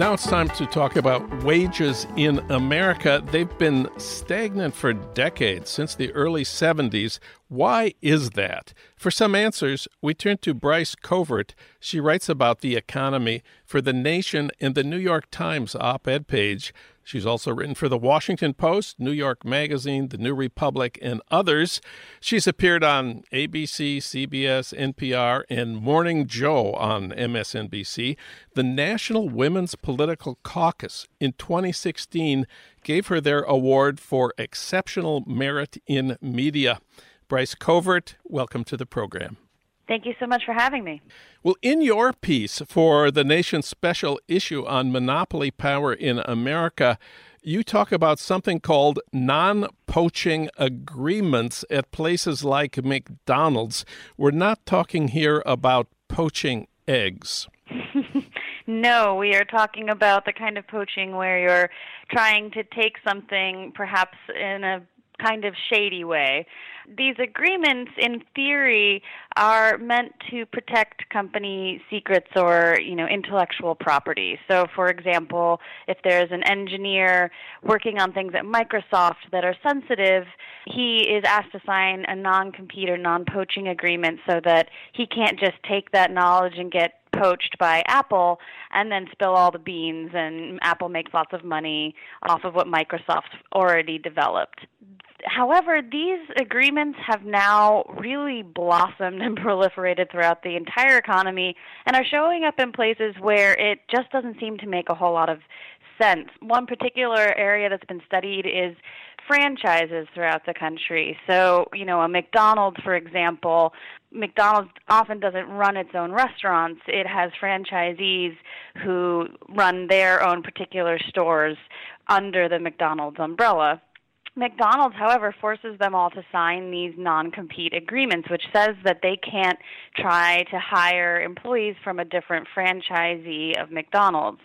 Now it's time to talk about wages in America. They've been stagnant for decades, since the early 70s. Why is that? For some answers, we turn to Bryce Covert. She writes about the economy for The Nation in the New York Times op ed page. She's also written for The Washington Post, New York Magazine, The New Republic, and others. She's appeared on ABC, CBS, NPR, and Morning Joe on MSNBC. The National Women's Political Caucus in 2016 gave her their award for exceptional merit in media. Bryce Covert, welcome to the program. Thank you so much for having me. Well, in your piece for the nation's special issue on monopoly power in America, you talk about something called non poaching agreements at places like McDonald's. We're not talking here about poaching eggs. no, we are talking about the kind of poaching where you're trying to take something perhaps in a kind of shady way. These agreements, in theory, are meant to protect company secrets or, you know, intellectual property. So, for example, if there's an engineer working on things at Microsoft that are sensitive, he is asked to sign a non-compete or non-poaching agreement so that he can't just take that knowledge and get poached by Apple and then spill all the beans and Apple makes lots of money off of what Microsoft already developed however, these agreements have now really blossomed and proliferated throughout the entire economy and are showing up in places where it just doesn't seem to make a whole lot of sense. One particular area that's been studied is franchises throughout the country. So, you know, a McDonald's, for example, McDonald's often doesn't run its own restaurants. It has franchisees who run their own particular stores under the McDonald's umbrella. McDonald's, however, forces them all to sign these non compete agreements, which says that they can't try to hire employees from a different franchisee of McDonald's.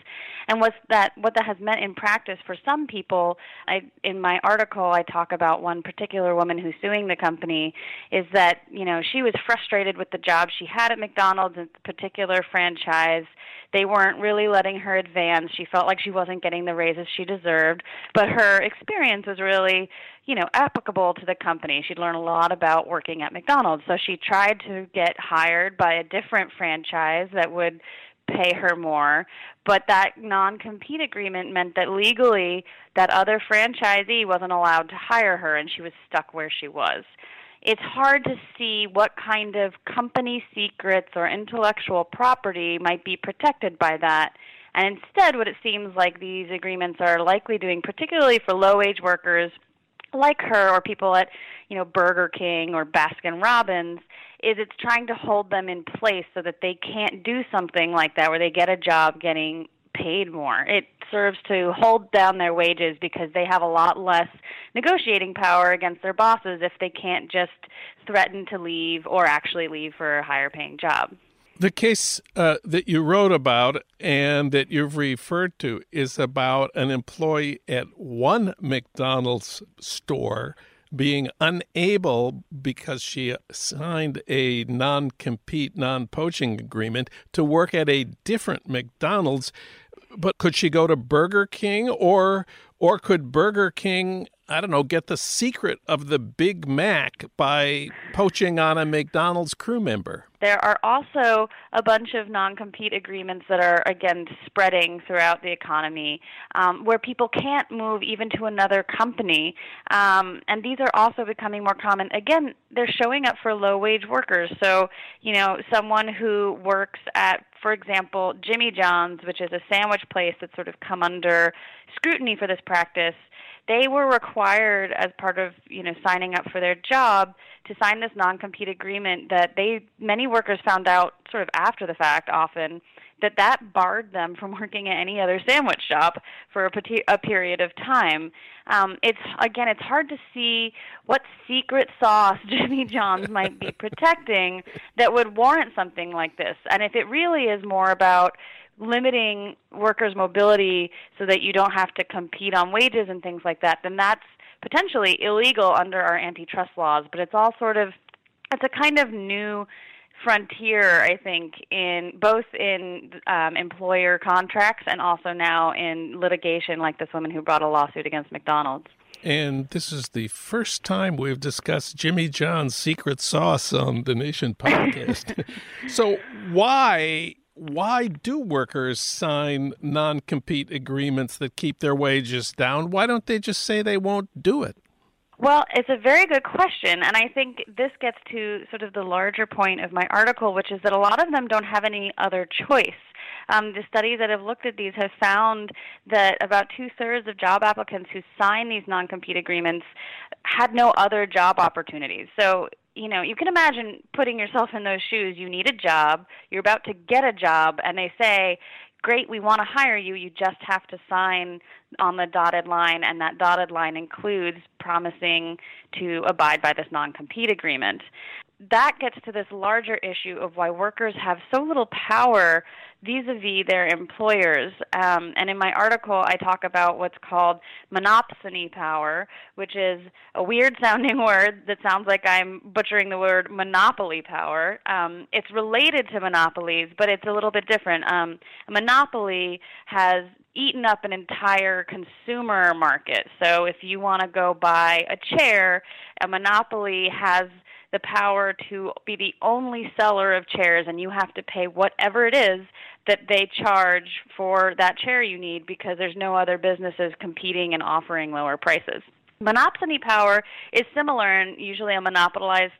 And what's that, what that has meant in practice for some people, I, in my article, I talk about one particular woman who's suing the company, is that, you know, she was frustrated with the job she had at McDonald's and particular franchise. They weren't really letting her advance. She felt like she wasn't getting the raises she deserved, but her experience was really, you know, applicable to the company. She'd learned a lot about working at McDonald's. So she tried to get hired by a different franchise that would pay her more but that non-compete agreement meant that legally that other franchisee wasn't allowed to hire her and she was stuck where she was it's hard to see what kind of company secrets or intellectual property might be protected by that. And instead, what it seems like these agreements are likely doing, particularly for low wage workers like her or people at you know Burger King or Baskin Robbins is it's trying to hold them in place so that they can't do something like that where they get a job getting paid more. It serves to hold down their wages because they have a lot less negotiating power against their bosses if they can't just threaten to leave or actually leave for a higher paying job. The case uh, that you wrote about and that you've referred to is about an employee at one McDonald's store being unable because she signed a non compete, non poaching agreement to work at a different McDonald's. But could she go to Burger King or or could Burger King I don't know, get the secret of the Big Mac by poaching on a McDonald's crew member. There are also a bunch of non compete agreements that are, again, spreading throughout the economy um, where people can't move even to another company. Um, and these are also becoming more common. Again, they're showing up for low wage workers. So, you know, someone who works at, for example, Jimmy John's, which is a sandwich place that's sort of come under scrutiny for this practice they were required as part of you know signing up for their job to sign this non-compete agreement that they many workers found out sort of after the fact often that that barred them from working at any other sandwich shop for a, a period of time. Um, it's again, it's hard to see what secret sauce Jimmy John's might be protecting that would warrant something like this. And if it really is more about limiting workers' mobility so that you don't have to compete on wages and things like that, then that's potentially illegal under our antitrust laws. But it's all sort of it's a kind of new frontier, I think, in both in um, employer contracts and also now in litigation, like this woman who brought a lawsuit against McDonald's. And this is the first time we've discussed Jimmy John's secret sauce on the Nation podcast. so, why why do workers sign non compete agreements that keep their wages down? Why don't they just say they won't do it? Well, it's a very good question, and I think this gets to sort of the larger point of my article, which is that a lot of them don't have any other choice. Um, the studies that have looked at these have found that about two thirds of job applicants who sign these non compete agreements had no other job opportunities. So you know, you can imagine putting yourself in those shoes. You need a job, you're about to get a job, and they say, Great, we want to hire you. You just have to sign on the dotted line, and that dotted line includes promising to abide by this non compete agreement that gets to this larger issue of why workers have so little power vis-a-vis their employers. Um, and in my article, I talk about what's called monopsony power, which is a weird-sounding word that sounds like I'm butchering the word monopoly power. Um, it's related to monopolies, but it's a little bit different. Um, a monopoly has eaten up an entire consumer market. So if you want to go buy a chair, a monopoly has the power to be the only seller of chairs and you have to pay whatever it is that they charge for that chair you need because there's no other businesses competing and offering lower prices. Monopsony power is similar and usually a monopolized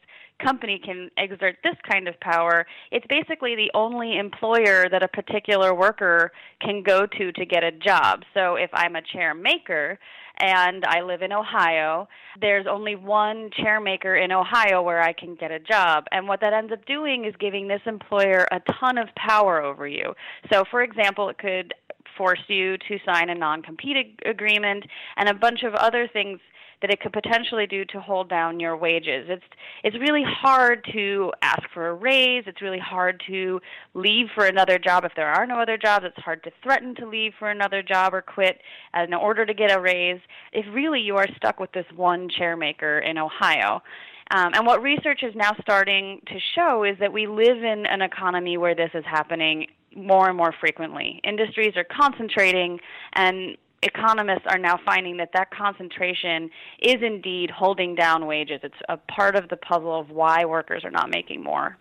company can exert this kind of power, it's basically the only employer that a particular worker can go to to get a job. So if I'm a chair maker and I live in Ohio, there's only one chair maker in Ohio where I can get a job. And what that ends up doing is giving this employer a ton of power over you. So, for example, it could force you to sign a non compete agreement and a bunch of other things that it could potentially do to hold down your wages. It's it's really hard to ask for a raise. It's really hard to leave for another job if there are no other jobs. It's hard to threaten to leave for another job or quit in order to get a raise if really you are stuck with this one chairmaker in Ohio. Um, and what research is now starting to show is that we live in an economy where this is happening more and more frequently. Industries are concentrating, and economists are now finding that that concentration is indeed holding down wages. It's a part of the puzzle of why workers are not making more.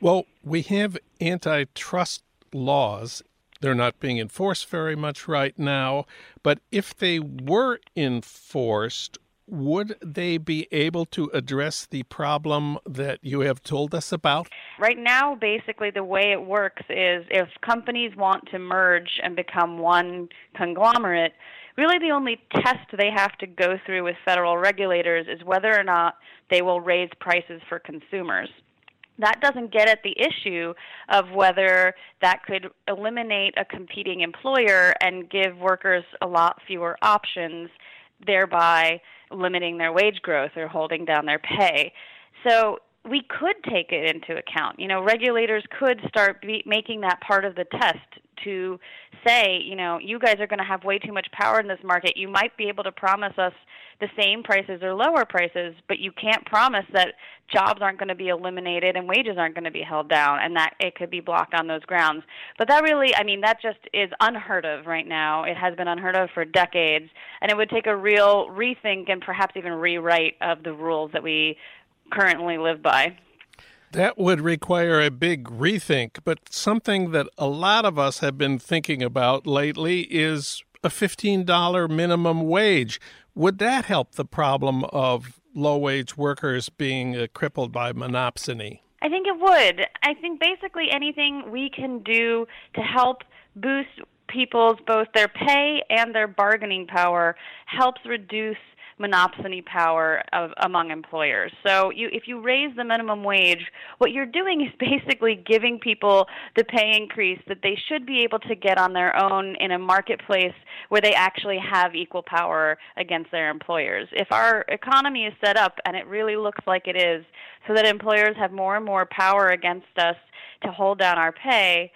Well, we have antitrust laws. They're not being enforced very much right now, but if they were enforced, would they be able to address the problem that you have told us about? Right now, basically, the way it works is if companies want to merge and become one conglomerate, really the only test they have to go through with federal regulators is whether or not they will raise prices for consumers that doesn't get at the issue of whether that could eliminate a competing employer and give workers a lot fewer options, thereby limiting their wage growth or holding down their pay. So we could take it into account. You know, regulators could start be- making that part of the test to say, you know, you guys are going to have way too much power in this market. You might be able to promise us the same prices or lower prices, but you can't promise that jobs aren't going to be eliminated and wages aren't going to be held down and that it could be blocked on those grounds. But that really, I mean, that just is unheard of right now. It has been unheard of for decades, and it would take a real rethink and perhaps even rewrite of the rules that we currently live by. That would require a big rethink, but something that a lot of us have been thinking about lately is a $15 minimum wage. Would that help the problem of low wage workers being uh, crippled by monopsony? I think it would. I think basically anything we can do to help boost people's both their pay and their bargaining power helps reduce monopsony power of, among employers. So you, if you raise the minimum wage, what you're doing is basically giving people the pay increase that they should be able to get on their own in a marketplace where they actually have equal power against their employers. If our economy is set up, and it really looks like it is, so that employers have more and more power against us to hold down our pay,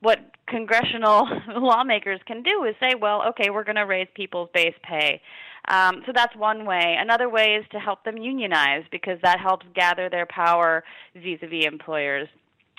what congressional lawmakers can do is say, well, okay, we're going to raise people's base pay. Um, so that's one way. Another way is to help them unionize because that helps gather their power vis-a-vis employers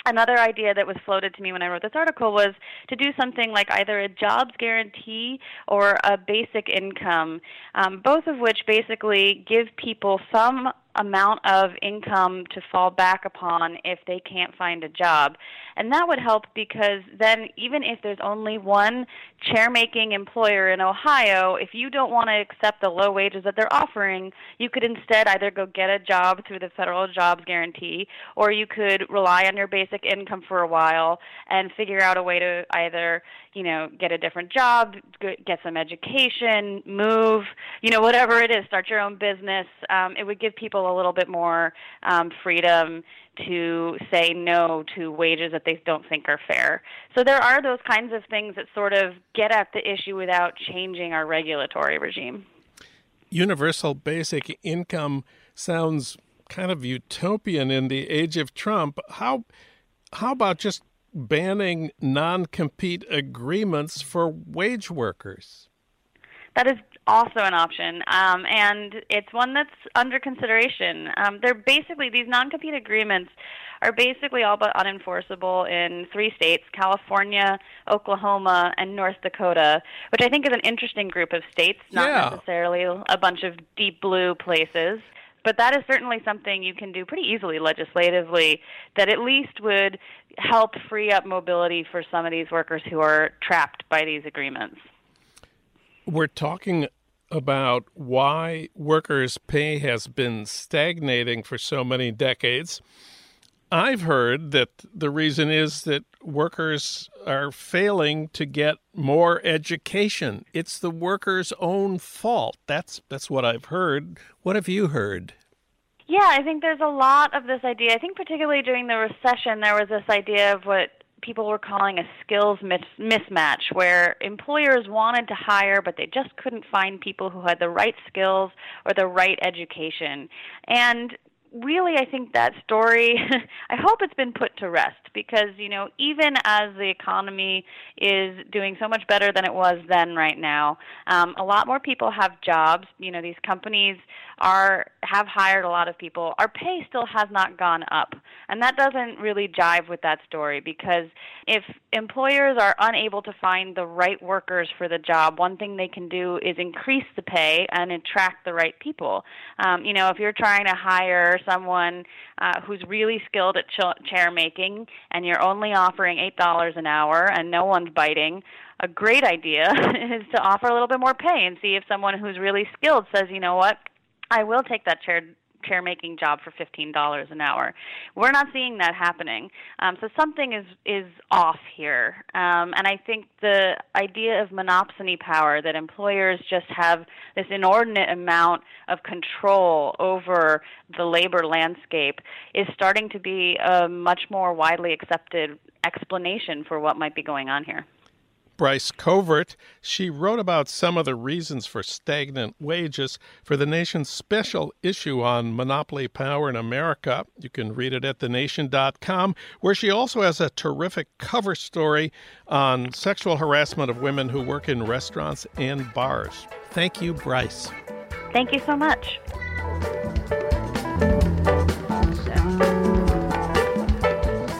another idea that was floated to me when I wrote this article was to do something like either a jobs guarantee or a basic income, um, both of which basically give people some amount of income to fall back upon if they can't find a job. And that would help because then, even if there's only one chair making employer in Ohio, if you don't want to accept the low wages that they're offering, you could instead either go get a job through the federal jobs guarantee or you could rely on your basic income for a while and figure out a way to either you know, get a different job, get some education, move, you know, whatever it is, start your own business. Um, it would give people a little bit more um, freedom to say no to wages that they don't think are fair. So there are those kinds of things that sort of get at the issue without changing our regulatory regime. Universal basic income sounds kind of utopian in the age of Trump. How how about just banning non compete agreements for wage workers. That is also an option, um, and it's one that's under consideration. Um, they're basically, these non compete agreements are basically all but unenforceable in three states California, Oklahoma, and North Dakota, which I think is an interesting group of states, not yeah. necessarily a bunch of deep blue places but that is certainly something you can do pretty easily legislatively that at least would help free up mobility for some of these workers who are trapped by these agreements. We're talking about why workers' pay has been stagnating for so many decades. I've heard that the reason is that workers are failing to get more education. It's the workers' own fault. That's that's what I've heard. What have you heard? Yeah, I think there's a lot of this idea. I think particularly during the recession there was this idea of what people were calling a skills mis- mismatch where employers wanted to hire but they just couldn't find people who had the right skills or the right education. And really I think that story I hope it's been put to rest because you know even as the economy is doing so much better than it was then right now um, a lot more people have jobs. You know these companies are have hired a lot of people. Our pay still has not gone up. And that doesn't really jive with that story because if employers are unable to find the right workers for the job one thing they can do is increase the pay and attract the right people. Um, you know if you're trying to hire someone uh, who's really skilled at ch- chair making and you're only offering eight dollars an hour and no one's biting a great idea is to offer a little bit more pay and see if someone who's really skilled says you know what? I will take that chair chair making job for fifteen dollars an hour. We're not seeing that happening. Um, so something is is off here. Um, and I think the idea of monopsony power that employers just have this inordinate amount of control over the labor landscape is starting to be a much more widely accepted explanation for what might be going on here. Bryce Covert. She wrote about some of the reasons for stagnant wages for the nation's special issue on monopoly power in America. You can read it at thenation.com, where she also has a terrific cover story on sexual harassment of women who work in restaurants and bars. Thank you, Bryce. Thank you so much.